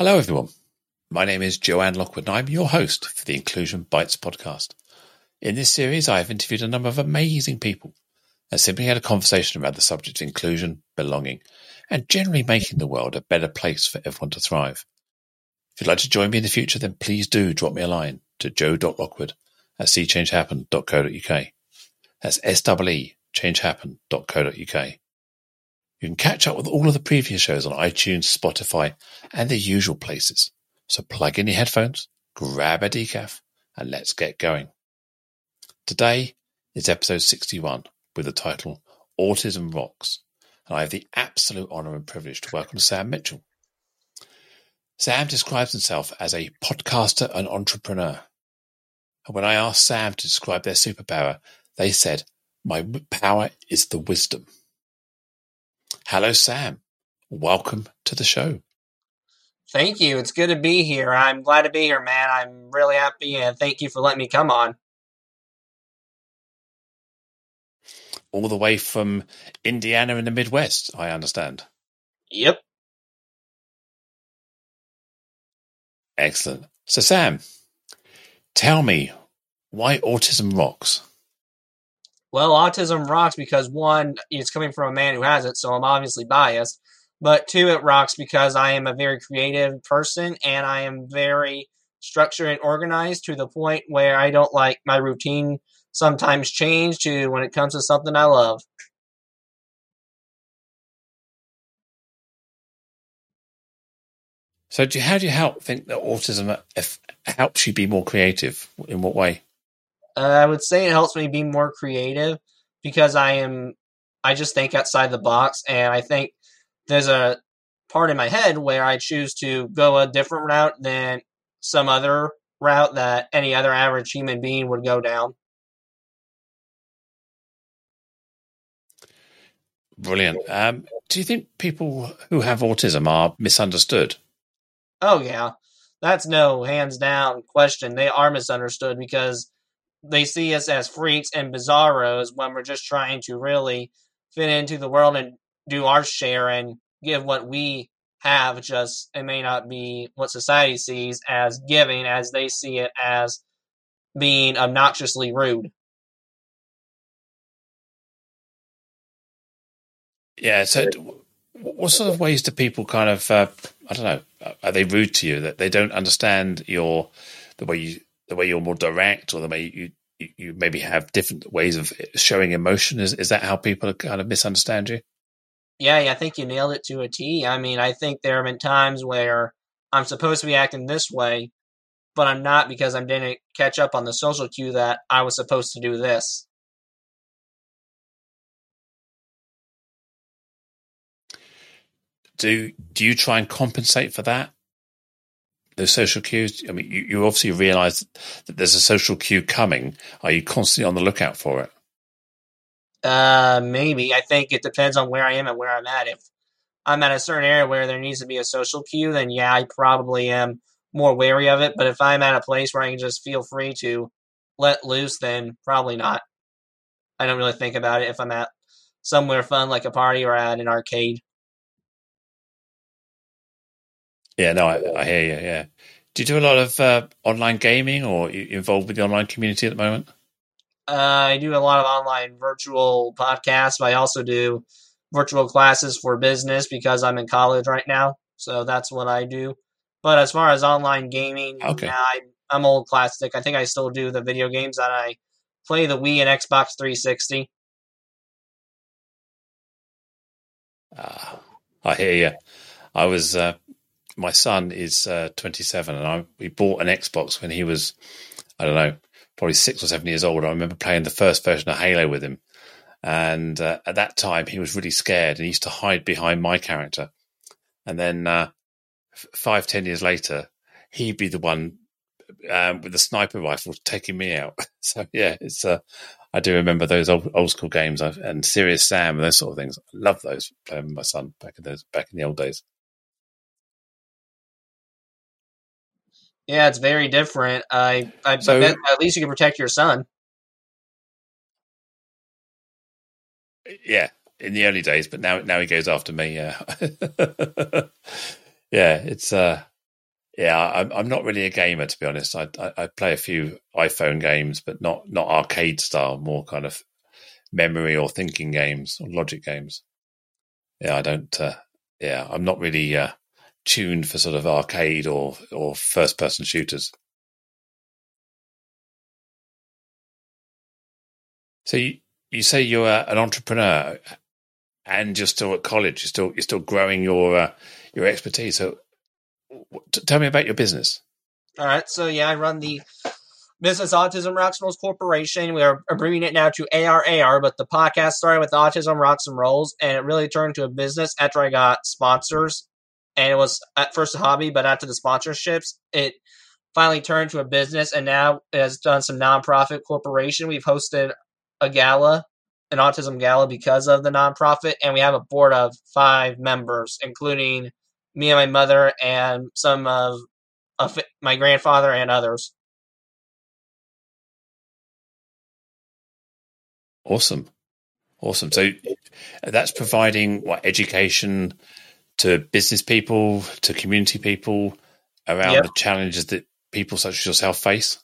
Hello, everyone. My name is Joanne Lockwood, and I'm your host for the Inclusion Bites podcast. In this series, I have interviewed a number of amazing people and simply had a conversation about the subject of inclusion, belonging, and generally making the world a better place for everyone to thrive. If you'd like to join me in the future, then please do drop me a line to joe.lockwood at seechangehappen.co.uk. That's S-E-E, changehappen.co.uk. You can catch up with all of the previous shows on iTunes, Spotify, and the usual places. So plug in your headphones, grab a decaf, and let's get going. Today is episode 61 with the title Autism Rocks, and I have the absolute honour and privilege to welcome Sam Mitchell. Sam describes himself as a podcaster and entrepreneur. And when I asked Sam to describe their superpower, they said, My power is the wisdom. Hello, Sam. Welcome to the show. Thank you. It's good to be here. I'm glad to be here, man. I'm really happy and thank you for letting me come on. All the way from Indiana in the Midwest, I understand. Yep. Excellent. So, Sam, tell me why autism rocks. Well, autism rocks because one, it's coming from a man who has it, so I'm obviously biased. But two, it rocks because I am a very creative person and I am very structured and organized to the point where I don't like my routine sometimes change to when it comes to something I love. So, do you, how do you help think that autism uh, helps you be more creative? In what way? Uh, I would say it helps me be more creative because I am, I just think outside the box, and I think there's a part in my head where I choose to go a different route than some other route that any other average human being would go down. Brilliant. Um, do you think people who have autism are misunderstood? Oh yeah, that's no hands down question. They are misunderstood because they see us as freaks and bizarros when we're just trying to really fit into the world and do our share and give what we have. Just it may not be what society sees as giving, as they see it as being obnoxiously rude. Yeah. So, what sort of ways do people kind of, uh, I don't know, are they rude to you that they don't understand your the way you the way you're more direct or the way you you, you maybe have different ways of showing emotion? Is is that how people kind of misunderstand you? Yeah, I think you nailed it to a T. I mean, I think there have been times where I'm supposed to be acting this way, but I'm not because I didn't catch up on the social cue that I was supposed to do this. do do you try and compensate for that? Those social cues. I mean, you, you obviously realize that there's a social cue coming. Are you constantly on the lookout for it? Uh, maybe. I think it depends on where I am and where I'm at. If I'm at a certain area where there needs to be a social cue, then yeah, I probably am more wary of it. But if I'm at a place where I can just feel free to let loose, then probably not. I don't really think about it if I'm at somewhere fun like a party or at an arcade. Yeah, no, I, I hear you. Yeah. Do you do a lot of uh, online gaming or you involved with the online community at the moment? Uh, I do a lot of online virtual podcasts, but I also do virtual classes for business because I'm in college right now. So that's what I do. But as far as online gaming, okay. yeah, I, I'm old classic. I think I still do the video games that I play the Wii and Xbox 360. Uh, ah, I hear you. I was uh, my son is uh, 27, and I we bought an Xbox when he was, I don't know, probably six or seven years old. I remember playing the first version of Halo with him, and uh, at that time he was really scared and he used to hide behind my character. And then uh, five, ten years later, he'd be the one um, with the sniper rifle taking me out. so yeah, it's uh, I do remember those old, old school games and Serious Sam and those sort of things. I love those playing with my son back in those back in the old days. Yeah, it's very different. I, I so, bet at least you can protect your son. Yeah, in the early days, but now now he goes after me. Yeah, yeah. It's uh, Yeah, I'm, I'm not really a gamer to be honest. I, I, I play a few iPhone games, but not not arcade style. More kind of memory or thinking games or logic games. Yeah, I don't. Uh, yeah, I'm not really uh, tuned for sort of arcade or or first person shooters. So you, you say you're an entrepreneur, and you're still at college. You're still you're still growing your uh, your expertise. So, tell me about your business. All right. So yeah, I run the Business Autism Rocks and Rolls Corporation. We are abbreviating it now to ARAR, but the podcast started with Autism Rocks and Rolls, and it really turned to a business after I got sponsors. And it was at first a hobby, but after the sponsorships, it finally turned to a business, and now it has done some nonprofit corporation. We've hosted a gala, an autism gala, because of the nonprofit, and we have a board of five members, including me and my mother and some of, my grandfather and others. Awesome. Awesome. So that's providing what education to business people, to community people around yep. the challenges that people such as yourself face.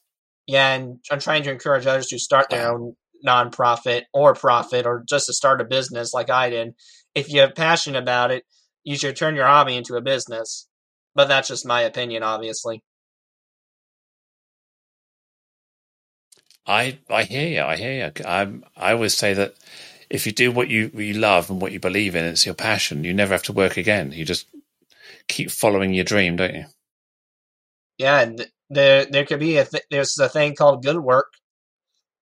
Yeah, and I'm trying to encourage others to start their own nonprofit or profit or just to start a business like I did. If you have passion about it, you should turn your hobby into a business. But that's just my opinion, obviously. I I hear you. I hear you. I I always say that if you do what you you love and what you believe in, it's your passion. You never have to work again. You just keep following your dream, don't you? Yeah, and there there could be a th- there's a thing called good work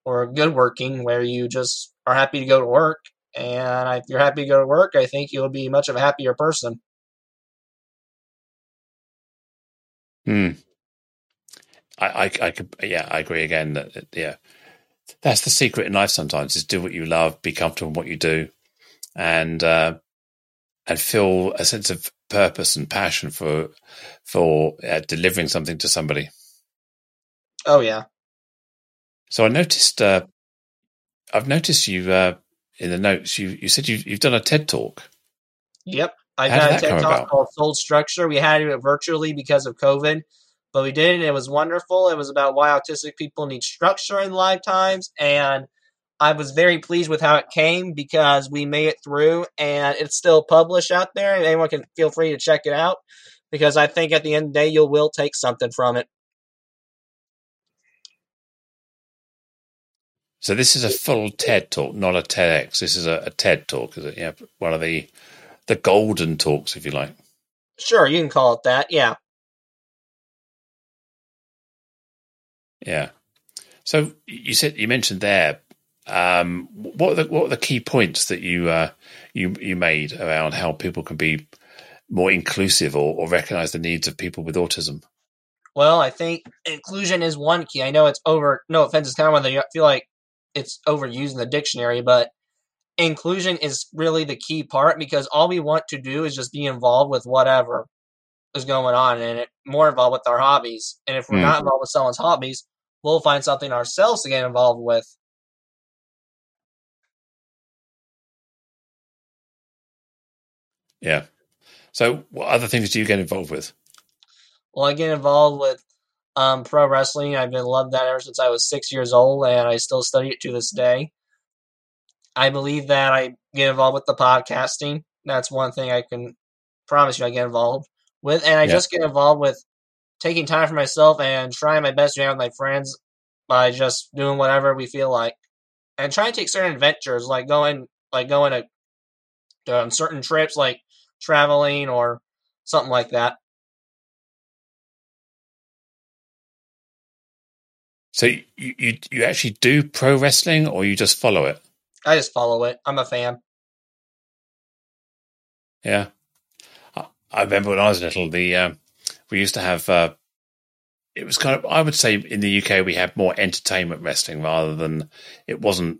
or good working where you just are happy to go to work. And if you're happy to go to work, I think you'll be much of a happier person. Hmm. I, I, I could, yeah, I agree again that, yeah, that's the secret in life sometimes is do what you love, be comfortable in what you do, and, uh, and feel a sense of purpose and passion for, for uh, delivering something to somebody. Oh, yeah. So I noticed, uh, I've noticed you, uh, in the notes, you, you said you, you've done a TED talk. Yep. I've done a TED talk called Soul Structure. We had it virtually because of COVID but we did it. It was wonderful. It was about why autistic people need structure in lifetimes, and I was very pleased with how it came because we made it through, and it's still published out there. And anyone can feel free to check it out because I think at the end of the day, you will take something from it. So this is a full TED talk, not a TEDx. This is a, a TED talk, is it? Yeah, one of the the golden talks, if you like. Sure, you can call it that. Yeah. Yeah. So you said you mentioned there. Um, what are the what are the key points that you uh, you you made around how people can be more inclusive or, or recognize the needs of people with autism? Well, I think inclusion is one key. I know it's over. No offense, it's kind of one that you feel like it's overused in the dictionary, but inclusion is really the key part because all we want to do is just be involved with whatever is going on and it, more involved with our hobbies. And if we're mm. not involved with someone's hobbies, we'll find something ourselves to get involved with. Yeah. So, what other things do you get involved with? Well, I get involved with um, pro wrestling. I've been loved that ever since I was six years old, and I still study it to this day. I believe that I get involved with the podcasting. That's one thing I can promise you I get involved with, and I yeah. just get involved with taking time for myself and trying my best to hang out with my friends by just doing whatever we feel like, and trying to take certain adventures, like going like going to, to on certain trips, like traveling or something like that. So you, you you actually do pro wrestling, or you just follow it? I just follow it. I'm a fan. Yeah, I, I remember when I was little, the um, we used to have. Uh, it was kind of. I would say in the UK we had more entertainment wrestling rather than it wasn't.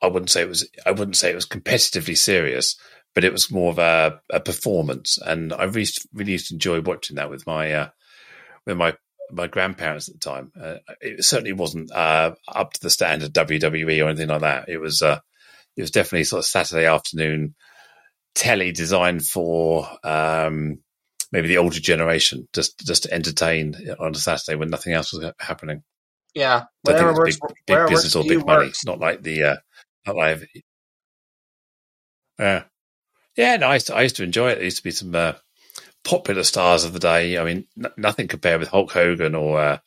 I wouldn't say it was. I wouldn't say it was competitively serious, but it was more of a, a performance, and I really, really used to enjoy watching that with my uh, with my my grandparents at the time. Uh, it certainly wasn't uh, up to the standard WWE or anything like that. It was uh, it was definitely sort of Saturday afternoon telly designed for um, maybe the older generation just just to entertain on a Saturday when nothing else was happening. Yeah, So I think whatever works. big, big business or big money. works. It's not like the uh, not like yeah, yeah. No, I used, to, I used to enjoy it. There used to be some uh, popular stars of the day. I mean, n- nothing compared with Hulk Hogan or uh,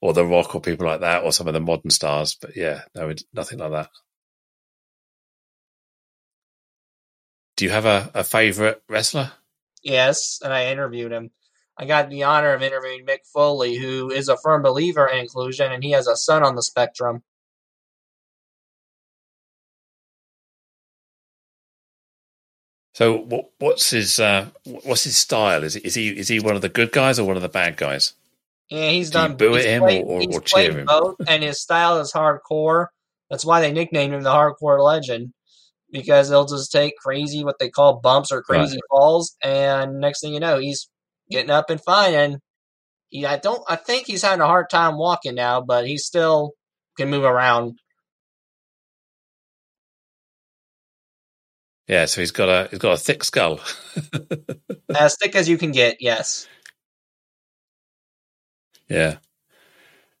or The Rock or people like that, or some of the modern stars. But yeah, no, nothing like that. Do you have a, a favorite wrestler? Yes, and I interviewed him. I got the honor of interviewing Mick Foley, who is a firm believer in inclusion, and he has a son on the spectrum. So what, what's his uh, what's his style? Is is he is he one of the good guys or one of the bad guys? Yeah, he's Do done. boo he's at him played, or- or- he's or cheer him? both, and his style is hardcore. That's why they nicknamed him the Hardcore Legend because he'll just take crazy what they call bumps or crazy falls, and next thing you know, he's getting up and fine. And he, I don't, I think he's having a hard time walking now, but he still can move around. Yeah, so he's got a he's got a thick skull. as thick as you can get. Yes. yeah.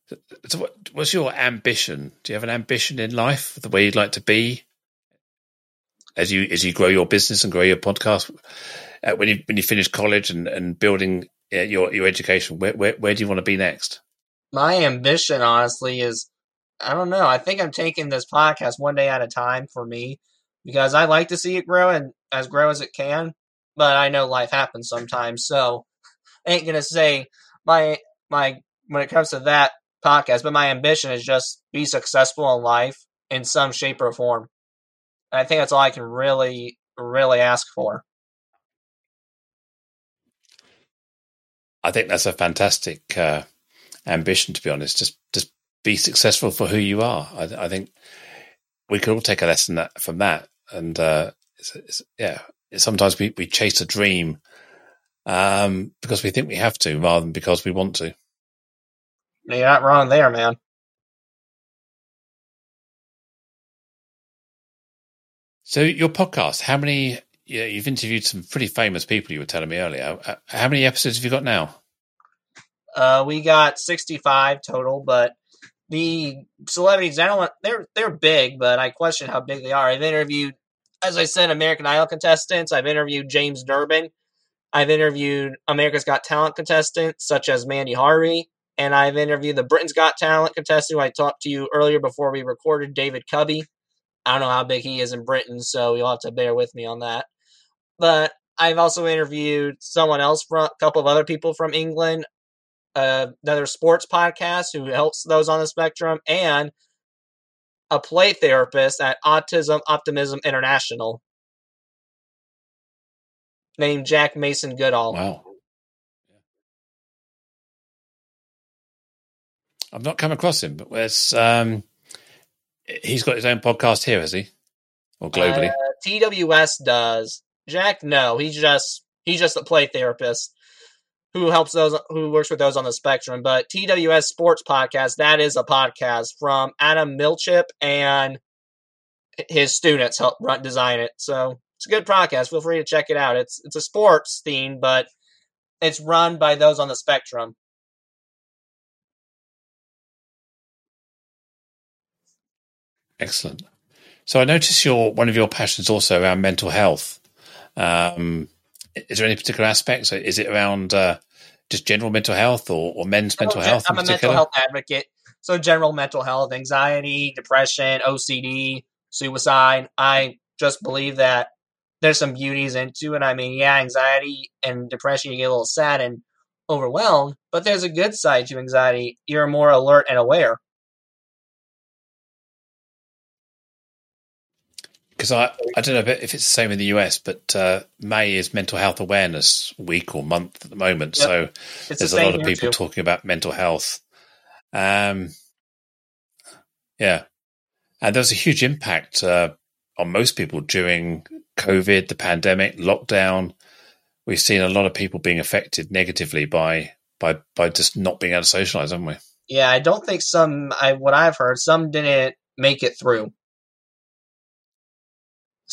So- So what, what's your ambition? Do you have an ambition in life, the way you'd like to be, as you as you grow your business and grow your podcast? Uh, when you when you finish college and and building uh, your your education, where, where where do you want to be next? my ambition honestly is I don't know. I think I'm taking this podcast one day at a time for me because I like to see it grow and as grow as it can, but I know life happens sometimes. So I ain't gonna say my my when it comes to that podcast, but my ambition is just be successful in life in some shape or form. And I think that's all I can really, really ask for. I think that's a fantastic uh, ambition. To be honest, just just be successful for who you are. I, I think we could all take a lesson that, from that. And uh, it's, it's, yeah, sometimes we, we chase a dream um, because we think we have to, rather than because we want to. You're not wrong there, man. So your podcast, how many? Yeah, you've interviewed some pretty famous people. You were telling me earlier. Uh, How many episodes have you got now? Uh, we got 65 total, but the celebrities, I don't they're, they're big, but I question how big they are. I've interviewed, as I said, American Idol contestants. I've interviewed James Durbin. I've interviewed America's Got Talent contestants such as Mandy Harvey. And I've interviewed the Britain's Got Talent contestant who I talked to you earlier before we recorded, David Cubby. I don't know how big he is in Britain, so you'll have to bear with me on that. But I've also interviewed someone else from a couple of other people from England, uh, another sports podcast who helps those on the spectrum, and a play therapist at Autism Optimism International named Jack Mason Goodall. Wow. I've not come across him, but where's um, he's got his own podcast here, has he? Or globally? Uh, TWS does. Jack, no, he's just he's just a play therapist who helps those who works with those on the spectrum. But TWS Sports Podcast, that is a podcast from Adam Milchip and his students help run design it. So it's a good podcast. Feel free to check it out. It's it's a sports theme, but it's run by those on the spectrum. Excellent. So I notice your one of your passions also around mental health. Um, is there any particular aspects? Is it around uh, just general mental health or, or men's mental I'm health I'm a mental health advocate. So general mental health, anxiety, depression, OCD, suicide. I just believe that there's some beauties into it. I mean, yeah, anxiety and depression, you get a little sad and overwhelmed, but there's a good side to anxiety. You're more alert and aware. Because I, I don't know if it's the same in the US, but uh, May is Mental Health Awareness Week or month at the moment. Yep. So It's the there's a lot of people too. talking about mental health. Um, yeah, and there was a huge impact uh, on most people during COVID, the pandemic, lockdown. We've seen a lot of people being affected negatively by by by just not being able to socialize, haven't we? Yeah, I don't think some. I what I've heard, some didn't make it through.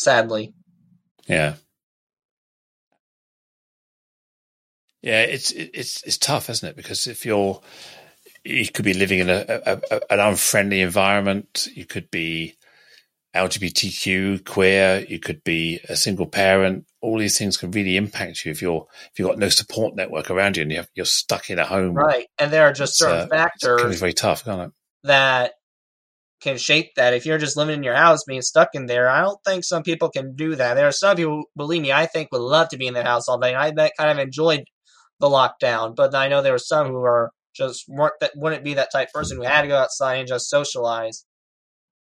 Sadly, Yeah. Yeah, it's it's it's tough, isn't it? Because if you're you could be living in a, a, a, an unfriendly environment, you could be LGBTQ, queer, you could be a single parent. All these things can really impact you if you're if you've got no support network around you and you're, you're stuck in a home. Right, and there are just certain uh, factors. It can be very tough, can't it? That can shape that. If you're just living in your house, being stuck in there, I don't think some people can do that. There are some people, believe me, I think would love to be in their house all day. I kind of enjoyed the lockdown, but I know there were some who are just weren't that wouldn't be that type person who had to go outside and just socialize.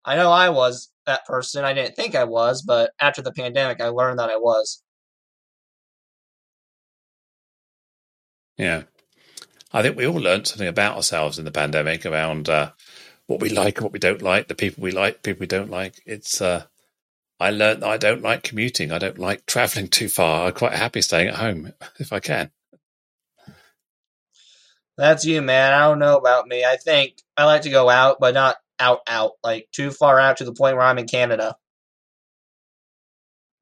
I know I was that person. I didn't think I was, but after the pandemic, I learned that I was. Yeah. I think we all learned something about ourselves in the pandemic around uh, what we like and what we don't like, the people we like, people we don't like. It's uh, I learned I don't like commuting. I don't like traveling too far. I'm quite happy staying at home if I can. That's you, man. I don't know about me. I think I like to go out, but not out, out, like too far out to the point where I'm in Canada,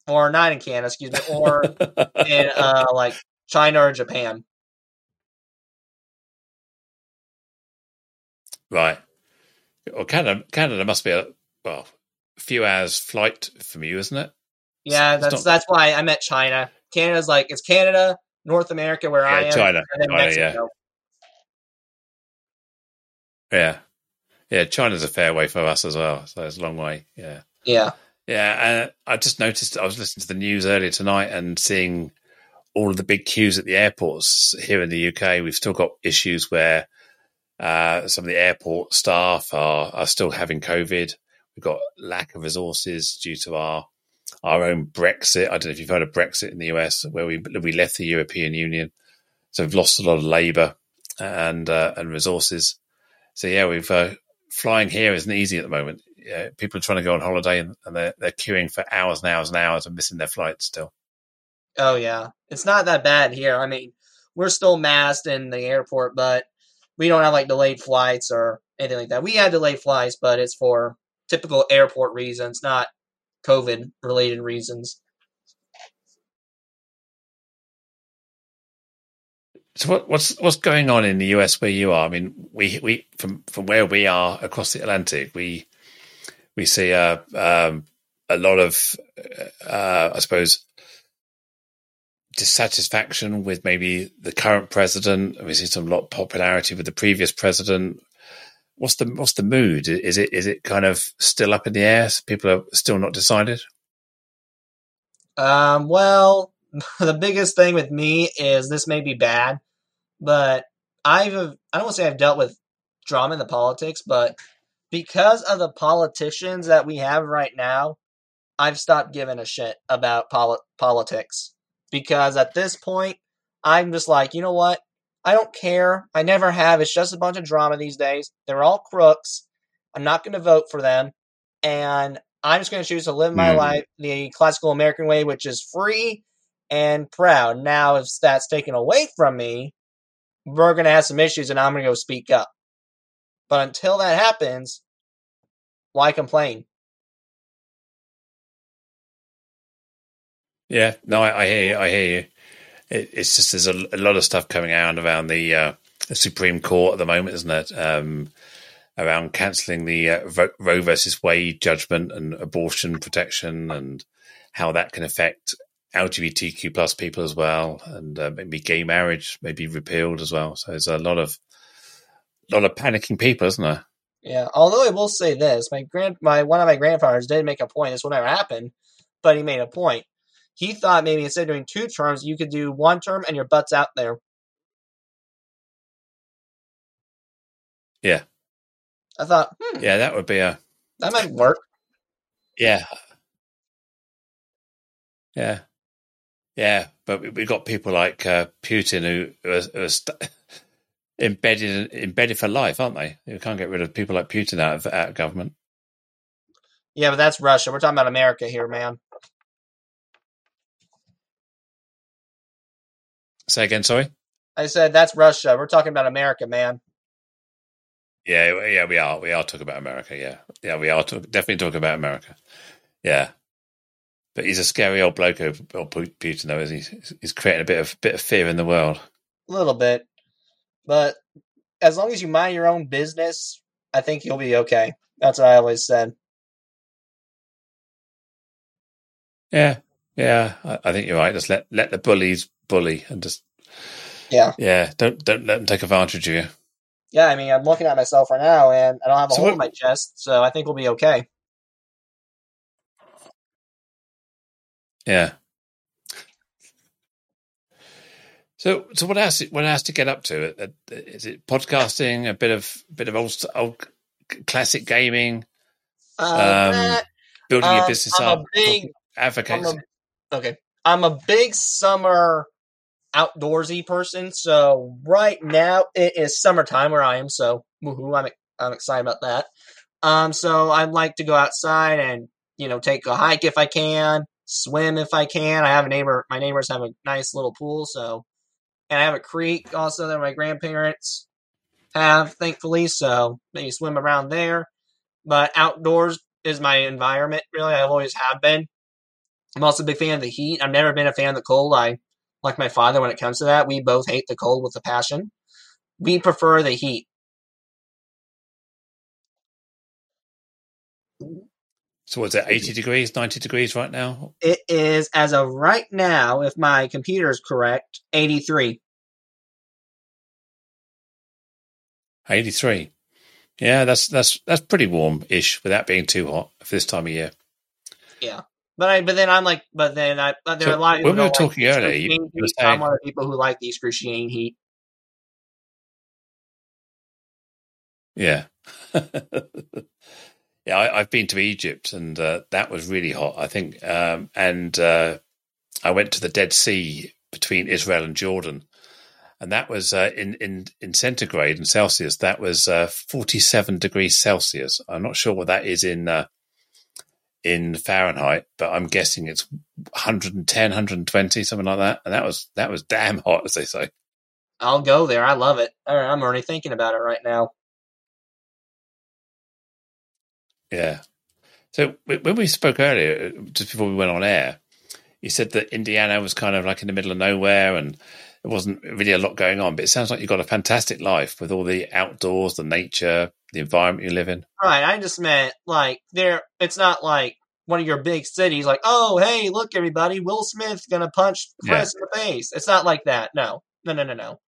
or not in Canada, excuse me, or in uh, like China or Japan. Right. Well, Canada, Canada must be a well, a few hours flight from you, isn't it? Yeah, It's that's not- that's why I meant China. Canada's like it's Canada, North America, where I am, China. China, yeah. Yeah. Yeah, China's a fair way for us as well. So it's a long way. Yeah. Yeah. Yeah. And I just noticed, I was listening to the news earlier tonight and seeing all of the big queues at the airports here in the UK. We've still got issues where uh, some of the airport staff are, are still having COVID. We've got lack of resources due to our our own Brexit. I don't know if you've heard of Brexit in the US, where we we left the European Union, so we've lost a lot of labour and uh, and resources. So yeah, we've uh, flying here isn't easy at the moment. Yeah, people are trying to go on holiday and, and they're they're queuing for hours and hours and hours and missing their flights still. Oh yeah, it's not that bad here. I mean, we're still masked in the airport, but we don't have like delayed flights or anything like that. We had delayed flights, but it's for typical airport reasons, not COVID related reasons. So what, what's what's going on in the US where you are? I mean, we we from from where we are across the Atlantic, we we see a um, a lot of uh, I suppose dissatisfaction with maybe the current president. We see some lot popularity with the previous president. What's the what's the mood? Is it is it kind of still up in the air? So people are still not decided. Um, well, the biggest thing with me is this may be bad, but I've I don't want to say I've dealt with drama in the politics, but because of the politicians that we have right now, I've stopped giving a shit about poli- politics because at this point, I'm just like, you know what? I don't care. I never have. It's just a bunch of drama these days. They're all crooks. I'm not going to vote for them, and I'm just going to choose to live my Hmm. life the classical American way, which is free and proud. Now, if that's taken away from me, we're going to have some issues, and I'm going to go speak up. But until that happens, why complain? Yeah, no, I, I hear you. I hear you. It, it's just there's a, a lot of stuff coming out around the, uh, the Supreme Court at the moment, isn't it? Um, around cancelling the uh, Roe versus Wade judgment and abortion protection and how that can affect LGBTQ plus people as well, and uh, maybe gay marriage may be repealed as well. So there's a lot of lot of panicking people, isn't there? Yeah. Although I will say this, my grand, my one of my grandfathers did make a point. This will never happen, but he made a point. He thought maybe instead of doing two terms, you could do one term and your butt's out there. Yeah. I thought, hmm, Yeah, that would be a that might work. Yeah. Yeah. Yeah. But we- we've got people like uh, Putin who, who are, who are st- embedded embedded for life, aren't they? You can't get rid of people like Putin out of, out of government. Yeah, but that's Russia. We're talking about America here, man. Say again, sorry? I said that's Russia. We're talking about America, man. Yeah, yeah, we are. We are talking about America. Yeah, yeah, we are talk- definitely talking about America. Yeah, but he's a scary old bloke, old Putin, though, isn't he? He's creating a bit of bit of fear in the world. a little bit, but as long as you mind your own business, I think you'll be okay. That's what I always said. Yeah, yeah, I, I think you're right. Just let let the bullies bully and just Yeah. yeah, don't don't let them take advantage of you. Yeah, I mean, I'm looking at myself right now, and I don't have a So hole what- in my chest, so I think we'll be okay. Yeah. So, so what else? What else to get up to? Uh, Is it podcasting? A bit of, bit of old, old classic gaming, Um, Um, building your um, business I'm up, big, I'm advocates. a, okay, I'm a big summer outdoorsy person. So right now it is summertime where I am. So woohoo, I'm I'm excited about that. Um, so I'd like to go outside and you know take a hike if I can, swim if I can. I have a neighbor. My neighbors have a nice little pool, so and I have a creek also that my grandparents have, thankfully. So maybe swim around there. But outdoors is my environment. Really, I've always have been. I'm also a big fan of the heat. I've never been a fan of the cold. I like my father when it comes to that. We both hate the cold with a passion. We prefer the heat. So, what's it? Eighty degrees, ninety degrees right now? It is as of right now, if my computer is correct, 83. Eighty-three. Yeah, that's that's that's pretty warm-ish without being too hot for this time of year. But I, but then I'm like, but then I, but there So are a lot of when people we were who talking like the earlier, you- were heat. saying- I'm one of the people who like the excruciating heat. Yeah. yeah, I, I've been to Egypt and uh, that was really hot, I think. Um, and uh, I went to the Dead Sea between Israel and Jordan. And that was uh, in, in, in centigrade and Celsius, that was uh, 47 degrees Celsius. I'm not sure what that is in uh, in Fahrenheit, but I'm guessing it's 110, 120, something like that. And that was that was damn hot, as they say. I'll go there. I love it. All right, I'm already thinking about it right now. Yeah. So when we spoke earlier, just before we went on air, you said that Indiana was kind of like in the middle of nowhere and there wasn't really a lot going on. But it sounds like you've got a fantastic life with all the outdoors, the nature, the environment you live in. Right. I just meant like there. It's not like one of your big cities. Like, oh, hey, look, everybody, Will Smith gonna punch Chris in the face. It's not like that. No, no, no, no, no.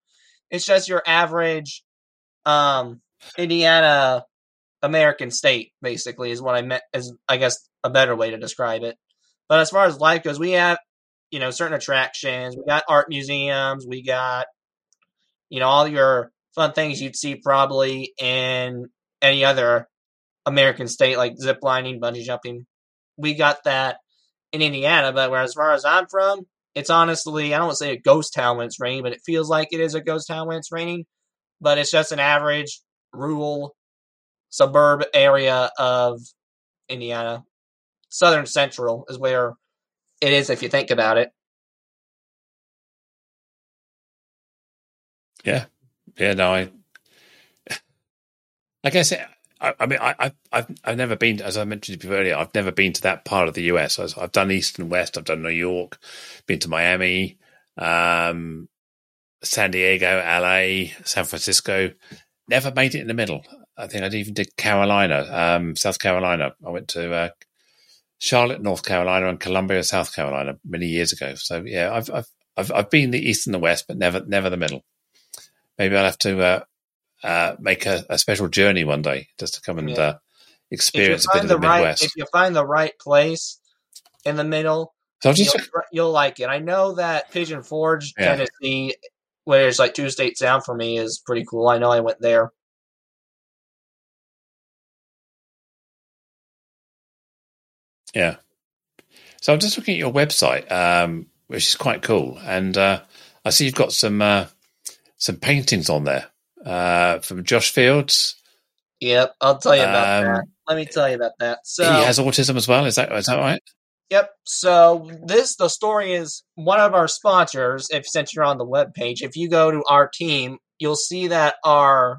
It's just your average, um, Indiana American state. Basically, is what I meant. Is I guess a better way to describe it. But as far as life goes, we have you know certain attractions. We got art museums. We got you know all your fun things you'd see probably in any other American state, like zip lining, bungee jumping. We got that in Indiana, but where as far as I'm from, it's honestly I don't want to say a ghost town when it's raining, but it feels like it is a ghost town when it's raining. But it's just an average rural suburb area of Indiana. Southern Central is where it is if you think about it. Yeah. Yeah, no, I I guess it, I, I mean I, I I've I've never been as I mentioned you earlier, I've never been to that part of the US. I've, I've done East and West, I've done New York, been to Miami, um, San Diego, LA, San Francisco. Never made it in the middle. I think I even did Carolina, um, South Carolina. I went to uh, Charlotte, North Carolina, and Columbia, South Carolina, many years ago. So yeah, I've I've I've, I've been the East and the West, but never never the middle. Maybe I'll have to uh, uh, make a, a special journey one day just to come and Yeah. uh, experience a bit of the the right, Midwest. if you find the right place in the middle, so I'll just you'll, you'll like it. I know that Pigeon Forge, Yeah. Tennessee, where it's like two states down for me, is pretty cool. I know I went there. Yeah. So I'm just looking at your website, um, which is quite cool, and uh, I see you've got some uh, some paintings on there uh, from Josh Fields. Yep, I'll tell you about Um, that. Let me tell you about that. So he has autism as well. Is that is that right? Yep. So this the story is one of our sponsors. If since you're on the web page, if you go to our team, you'll see that our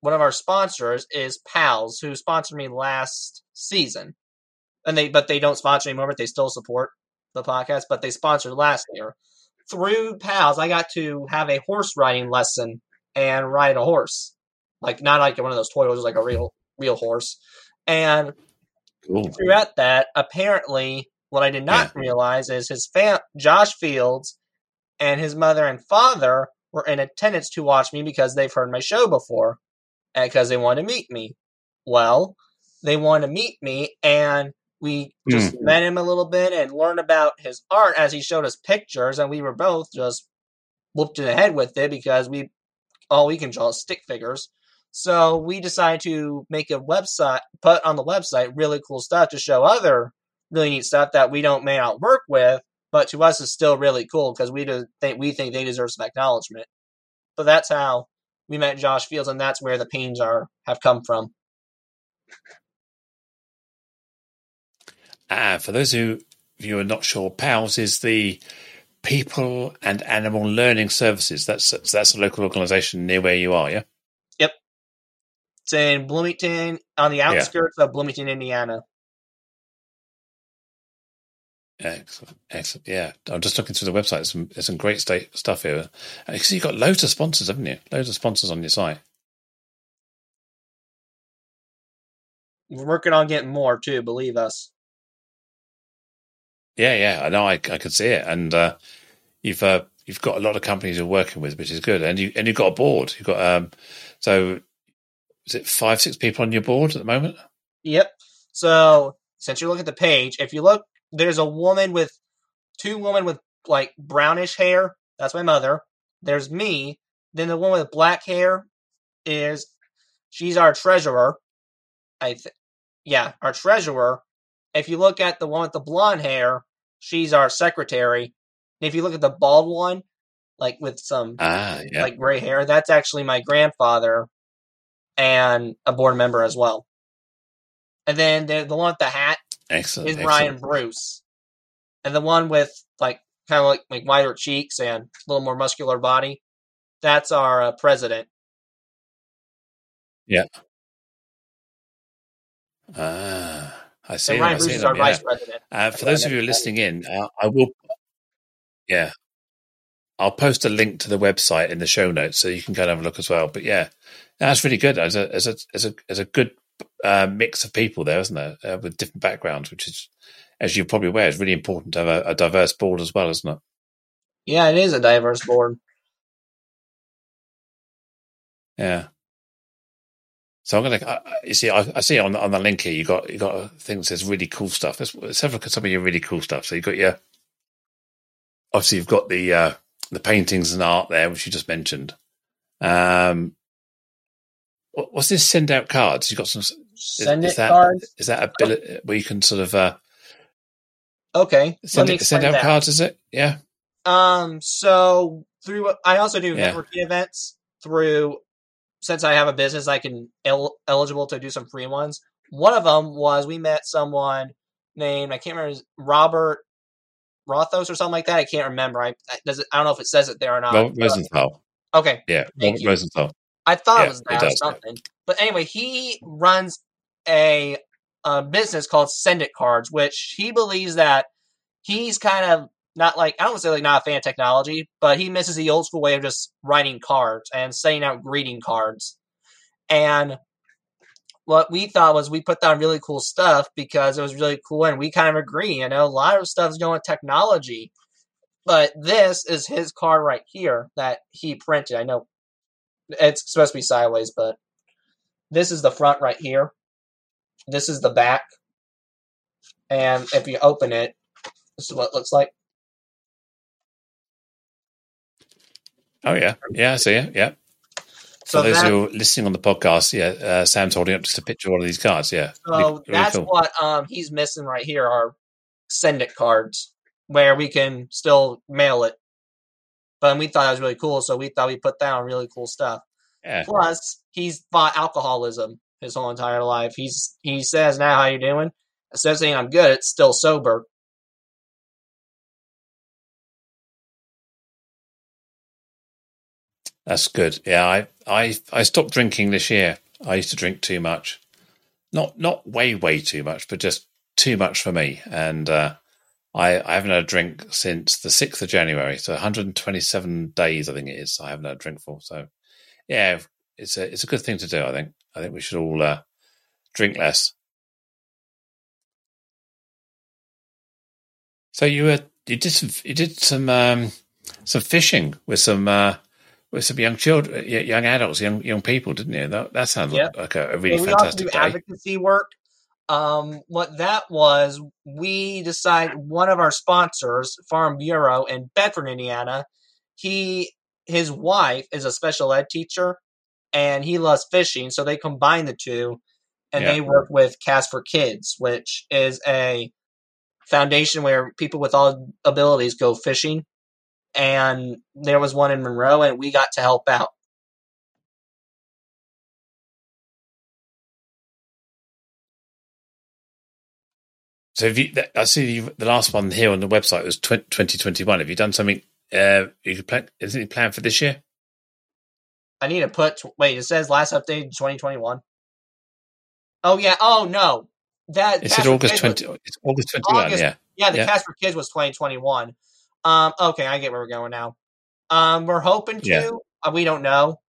one of our sponsors is Pals, who sponsored me last season, and they but they don't sponsor anymore, but they still support the podcast. But they sponsored last year through pals, I got to have a horse riding lesson and ride a horse, like not like one of those toy horses, like a real real horse. And Cool. throughout that, apparently, what I did not realize is his fam, Josh Fields, and his mother and father were in attendance to watch me because they've heard my show before, and because they wanted to meet me. Well, they wanted to meet me, and we just mm, met him a little bit and learned about his art as he showed us pictures, and we were both just whooped in the head with it because we all we can draw is stick figures. So we decided to make a website, put on the website really cool stuff to show other really neat stuff that we don't may not work with, but to us is still really cool because we do think we think they deserve some acknowledgement. So that's how we met Josh Fields, and that's where the pains are have come from. Ah, for those who you are not sure, PALS is the People and Animal Learning Services. That's that's a local organisation near where you are, yeah. Yep. It's in Bloomington, on the outskirts of Bloomington, Indiana. Excellent, excellent. Yeah, I'm just looking through the website. There's some, there's some great state stuff here. Because you've got loads of sponsors, haven't you? Loads of sponsors on your site. We're working on getting more too. Believe us. Yeah, yeah, I know. I, I could see it, and uh, you've uh, you've got a lot of companies you're working with, which is good, and you and you've got a board. You've got um, so is it five, six people on your board at the moment? Yep. So since you look at the page, if you look, there's a woman with two women with like brownish hair. That's my mother. There's me. Then the one with black hair is she's our treasurer. I th- yeah, our treasurer. If you look at the one with the blonde hair, she's our secretary. And if you look at the bald one, like with some Ah, yeah. like gray hair, that's actually my grandfather and a board member as well. And then the, the one with the hat excellent. is excellent. Ryan Bruce. And the one with like kind of like, like wider cheeks and a little more muscular body, that's our uh, president. Yeah. Ah, I see. Them, Ryan I Bruce is our yeah. vice president. Uh, for those of you listening in, uh, I will. Yeah, I'll post a link to the website in the show notes so you can go and have a look as well. But yeah, that's really good. As a as a as a as a good uh, mix of people there, isn't there, uh, with different backgrounds, which is, as you're probably aware, is really important to have a, a diverse board as well, isn't it? Yeah, it is a diverse board. Yeah. So I'm gonna. I- I- You see, I, I see on on the link here. You got you got a thing that says really cool stuff. Let's, let's have a look at some of your really cool stuff. So you got your. Obviously, you've got the uh, the paintings and art there, which you just mentioned. Um, what, what's this? Send out cards. You got some. Is, Send is it that cards. is that ability where you can sort of uh, Okay. send it, send out that. cards? Is it? Yeah. Um, so through I also do Yeah. networking events through since I have a business, I can el- eligible to do some free ones. One of them was we met someone named I can't remember Robert Rothos or something like that. I can't remember. I I- does it, I don't know if it says it there or not. Robert Rosenthal. okay, Yeah. Thank Robert you. Rosenthal. I thought Yeah, it was it that or does, yeah. something. But anyway, he runs a, a business called Send It Cards, which he believes that he's kind of not like I don't say like not a fan of technology, but he misses the old school way of just writing cards and sending out greeting cards. And what we thought was we put down really cool stuff because it was really cool, and we kind of agree. You know, a lot of stuff is going with technology, but this is his card right here that he printed. I know it's supposed to be sideways, but this is the front right here. This is the back. And if you open it, this is what it looks like. Oh yeah. Yeah. I see it. Yeah. So, For those that, who are listening on the podcast, yeah, uh, Sam's holding up just a picture of one of these cards. Yeah, so Really- really that's cool. what um he's missing right here are send it cards where we can still mail it. But we thought that was really cool, so we thought we put down really cool stuff. Yeah, Plus, he's fought alcoholism his whole entire life. He's he says now, "How you doing?" Instead of saying I'm good, it's still sober. That's good. Yeah, I, I, I stopped drinking this year. I used to drink too much, not not way way too much, but just too much for me. And uh, I, I haven't had a drink since the 6th of January. So 127 days, I think it is. I haven't had a drink for. So, yeah, it's a, it's a good thing to do, I think. I think we should all uh, drink less. So you were you did some you did some um, some fishing with some uh, with some young children, young adults, young young people, didn't you? That, that sounds like a, a really well, we fantastic also do advocacy work. Um, what that was, we decided one of our sponsors, Farm Bureau in Bedford, Indiana, he his wife is a special ed teacher, and he loves fishing, so they combined the two, and yeah. they work with Cast for Kids, which is a foundation where people with all abilities go fishing. And there was one in Monroe, and we got to help out. So, have you, I see you, the last one here on the website was 2021. Have you done something? Uh, you plan, is it planned for this year? I need to put. Wait, it says last update 2021. Oh yeah. Oh no, that it August twenty. it's August twenty one. Yeah. Yeah, the yeah. Cast for Kids was twenty twenty one. Um. Okay, I get where we're going now. Um. We're hoping to. Yeah. Uh, we don't know.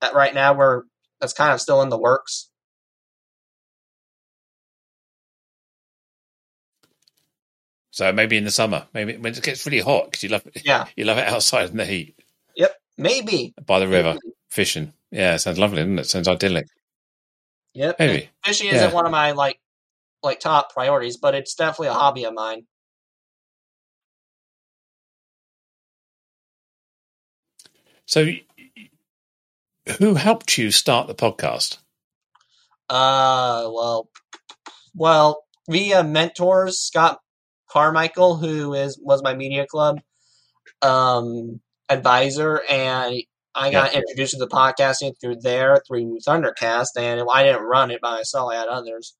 Uh, right now, we're that's kind of still in the works. So maybe in the summer, maybe when it gets really hot because you love it. Yeah, you love it outside in the heat. Yep, maybe by the river maybe. fishing. Yeah, sounds lovely, doesn't it? Sounds idyllic. Yep. Maybe. fishing yeah. isn't one of my like like top priorities, but it's definitely a hobby of mine. So, who helped you start the podcast? Uh, well, well, via mentors, Scott Carmichael, who is was my media club um, advisor, and I got yeah. introduced to the podcasting through there, through Thundercast, and I didn't run it by myself. I had others.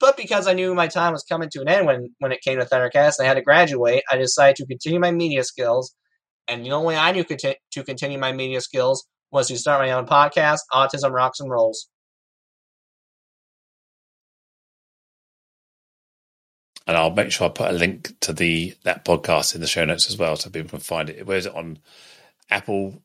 But because I knew my time was coming to an end when, when it came to Thundercast and I had to graduate, I decided to continue my media skills. And the only way I knew conti- to continue my media skills was to start my own podcast, Autism Rocks and Rolls. And I'll make sure I put a link to the that podcast in the show notes as well, so people can find it. Where is it on Apple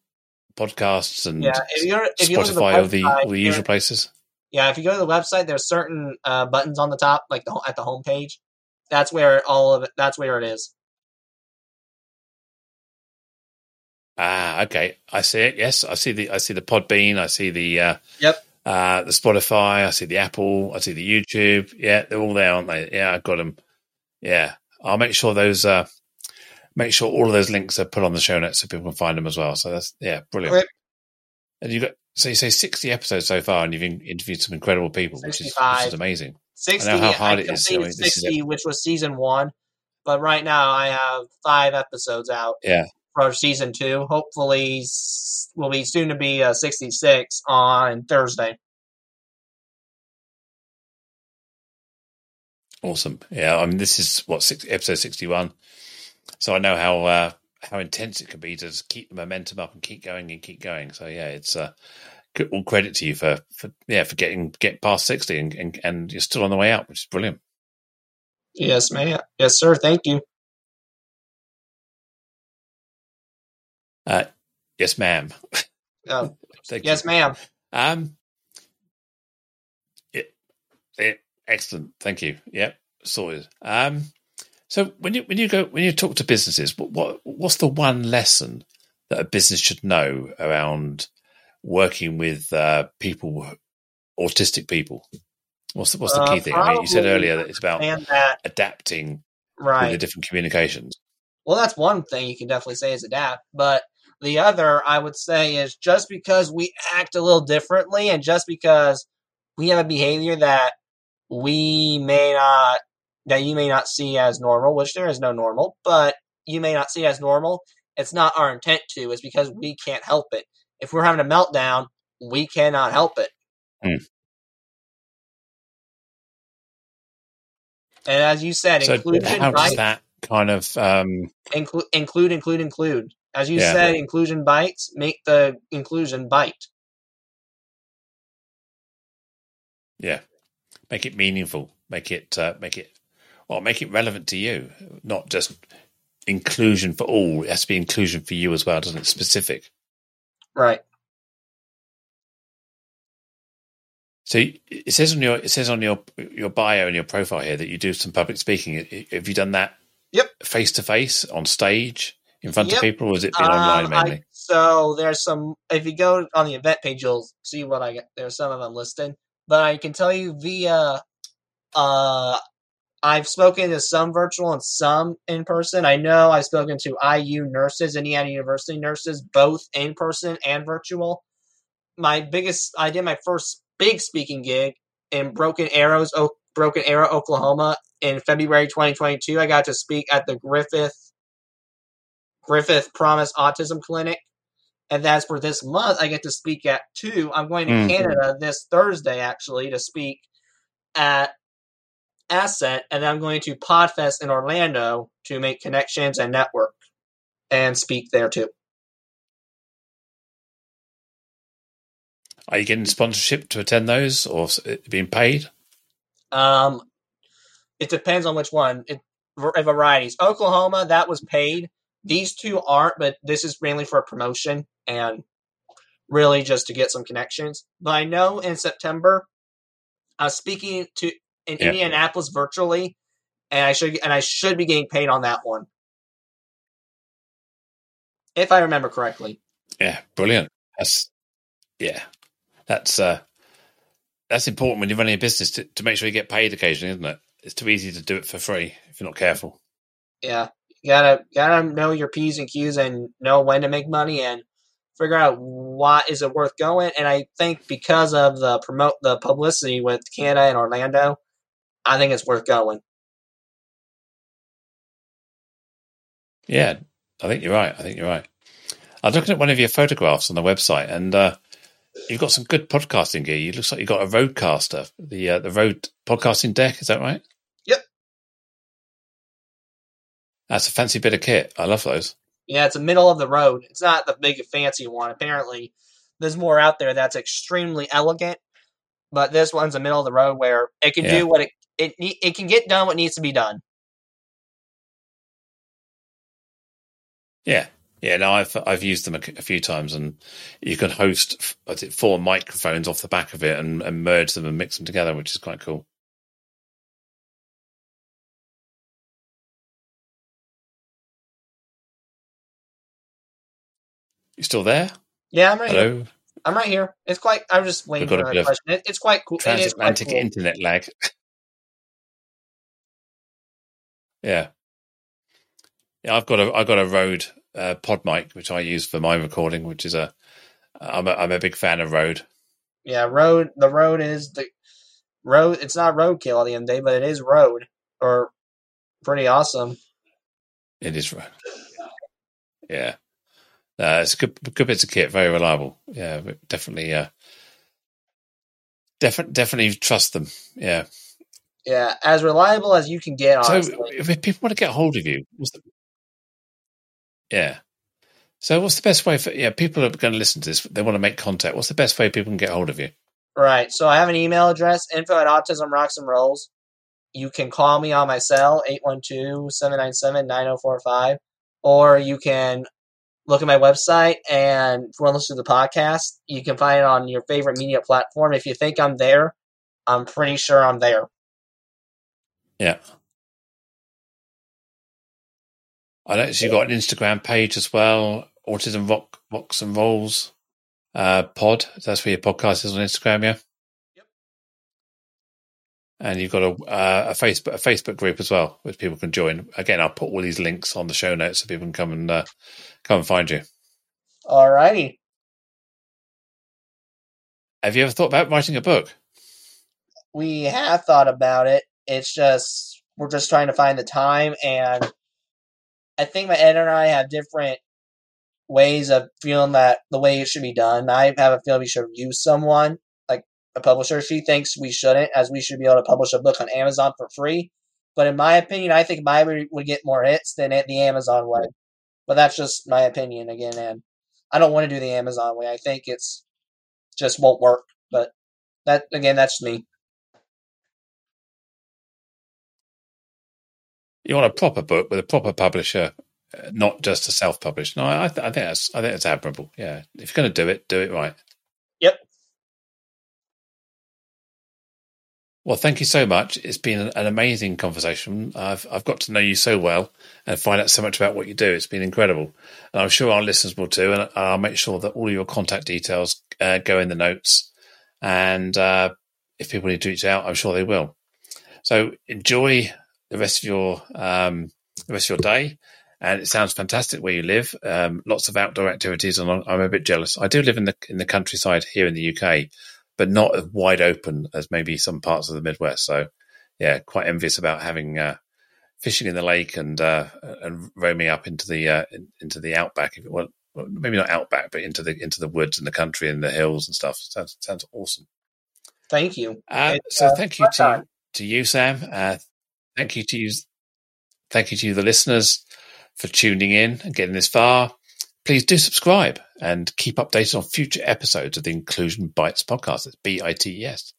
podcasts and yeah, if you're, if Spotify you or the, website, the usual places? Yeah, if you go to the website, there's certain uh, buttons on the top, like the at the home page. That's where all of it. That's where it is. Ah, okay. I see it. Yes, I see the I see the Podbean. I see the uh, yep. Uh, the Spotify. I see the Apple. I see the YouTube. Yeah, they're all there, aren't they? Yeah, I've got them. Yeah, I'll make sure those uh, make sure all of those links are put on the show notes so people can find them as well. So that's yeah, brilliant. And you got so you say sixty episodes so far, and you've interviewed some incredible people, which is, which is amazing. Sixty. I know how hard I it is. I mean, sixty, which was season one, but right now I have five episodes out. Yeah. For season two, hopefully, will be soon to be uh, sixty six on Thursday. Awesome. Yeah, I mean, this is what six, episode sixty-one. So I know how uh, how intense it can be to keep the momentum up and keep going and keep going. So yeah, it's uh, all credit to you for, for yeah for getting get past sixty and, and and you're still on the way out, which is brilliant. Yes, ma'am. Yes, sir. Thank you. Uh, yes, ma'am. Oh, yes, you. ma'am. Um, it, it, excellent. Thank you. Yep, sorted. Um, so when you when you go when you talk to businesses, what, what what's the one lesson that a business should know around working with uh, people, autistic people? What's the, what's the key uh, thing? I mean, you said earlier that it's about that, adapting right. the different communications. Well, that's one thing you can definitely say is adapt, but the other I would say is just because we act a little differently and just because we have a behavior that we may not that you may not see as normal, which there is no normal, but you may not see as normal. It's not our intent to, it's because we can't help it. If we're having a meltdown, we cannot help it. Mm. And as you said, so inclusion. How does that kind of um... include, include, include, include? As you yeah. said, inclusion bites. Make the inclusion bite. Yeah, make it meaningful. Make it uh, make it well, make it relevant to you, not just inclusion for all. It has to be inclusion for you as well, doesn't it? Specific. Right. So it says on your it says on your your bio and your profile here that you do some public speaking. Have you done that? Yep. Face to face on stage in front Yep. of people, or has it been online Um, I- mainly? so there's some. If you go on the event page, you'll see what I got. There's some of them listed, but I can tell you via. Uh, I've spoken to some virtual and some in person. I know I've spoken to IU nurses, Indiana University nurses, both in person and virtual. My biggest, I did my first big speaking gig in Broken Arrows, o- Broken Arrow, Oklahoma, in February 2022. I got to speak at the Griffith Griffith Promise Autism Clinic. And that's for this month. I get to speak at two. I'm going to Mhm. Canada this Thursday, actually, to speak at Asset. And then I'm going to Podfest in Orlando to make connections and network and speak there too. Are you getting sponsorship to attend those, or being paid? Um, it depends on which one. It var- varieties. Oklahoma, that was paid. These two aren't, but this is mainly for a promotion and really just to get some connections. But I know in September, I was speaking to in Yeah. Indianapolis virtually, and I should and I should be getting paid on that one, if I remember correctly. Yeah, brilliant. That's yeah, that's uh, that's important when you're running a business to, to make sure you get paid occasionally, isn't it? It's too easy to do it for free if you're not careful. Yeah, you gotta gotta know your p's and q's and know when to make money and figure out what is it worth going. And I think because of the promote the publicity with Canada and Orlando, I think it's worth going. Yeah, I think you're right. I think you're right. I was looking at one of your photographs on the website, and uh, you've got some good podcasting gear. You looks like you've got a RodeCaster, the uh, the Rode podcasting deck. Is that right? That's a fancy bit of kit. I love those. Yeah, it's a middle of the road. It's not the big fancy one. Apparently, there's more out there that's extremely elegant, but this one's a middle of the road where it can Yeah. do what it it it can get done what needs to be done. Yeah, yeah. No, I've I've used them a, a few times, and you can host it, four microphones off the back of it and, and merge them and mix them together, which is quite cool. You still there? Yeah, I'm right here. I'm right here. It's quite. I'm just waiting for a question. It, it's quite cool. Is quite transatlantic cool. internet lag. yeah, yeah. I've got a I've got a Rode uh, pod mic which I use for my recording, which is a I'm a I'm a big fan of Rode. Yeah, road. The road is the road. It's not roadkill at the end of the day, but it is road or pretty awesome. It is Rode. Yeah, uh, it's a good good bits of kit, very reliable. Yeah, definitely. Uh, definitely, definitely trust them. Yeah. Yeah, as reliable as you can get. Honestly, So, if people want to get hold of you, what's the, yeah. So, what's the best way for yeah people are going to listen to this? They want to make contact. What's the best way people can get hold of you? right. So I have an email address: info at autism rocks and rolls. You can call me on my cell 812-797-9045 or you can look at my website and if you want to listen to the podcast, you can find it on your favorite media platform. If you think I'm there, I'm pretty sure I'm there. Yeah. I noticed you've got an Instagram page as well, Autism Rock Rocks and Rolls uh, Pod. That's where your podcast is on Instagram, yeah. And you've got a uh, a Facebook a Facebook group as well, which people can join. Again, I'll put all these links on the show notes so people can come and uh, come and find you. All righty. Have you ever thought about writing a book? we have thought about it. It's just we're just trying to find the time, and I think my editor and I have different ways of feeling that the way it should be done. I have a feeling we should use someone a publisher. She thinks we shouldn't, as we should be able to publish a book on Amazon for free. But in my opinion, I think my would get more hits than it the Amazon way. But that's just my opinion again, and I don't want to do the Amazon way. I think it's just won't work. But that again, that's me. You want a proper book with a proper publisher, not just a self-published. No, I, th- I think that's I think that's admirable. Yeah, if you're going to do it, do it right. Well, thank you so much. It's been an, amazing conversation. I've I've got to know you so well and find out so much about what you do. It's been incredible, and I'm sure our listeners will too. And I'll make sure that all your contact details uh, go in the notes. And uh, if people need to reach out, I'm sure they will. So enjoy the rest of your um, the rest of your day. And it sounds fantastic where you live. Um, lots of outdoor activities, and I'm a bit jealous. I do live in the in the countryside here in the UK, but not as wide open as maybe some parts of the Midwest. So, yeah, quite envious about having uh, fishing in the lake and uh, and roaming up into the uh, into the outback. If it, well, maybe not outback, but into the into the woods and the country and the hills and stuff. Sounds sounds awesome. Thank you. Uh, so uh, thank you to to you, Sam. Uh, thank you to you. Thank you to you, the listeners, for tuning in and getting this far. Please do subscribe and keep updated on future episodes of the Inclusion Bites podcast. It's B I T E S.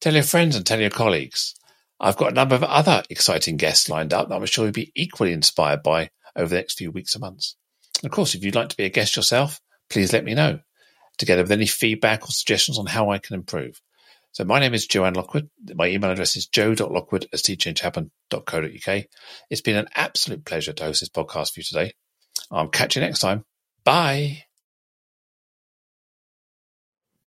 Tell your friends and tell your colleagues. I've got a number of other exciting guests lined up that I'm sure you'll be equally inspired by over the next few weeks and months. And of course, if you'd like to be a guest yourself, please let me know, together with any feedback or suggestions on how I can improve. So my name is Joanne Lockwood. My email address is jo.lockwood at seechangehappen.co.uk. It's been an absolute pleasure to host this podcast for you today. I'll catch you next time. Bye.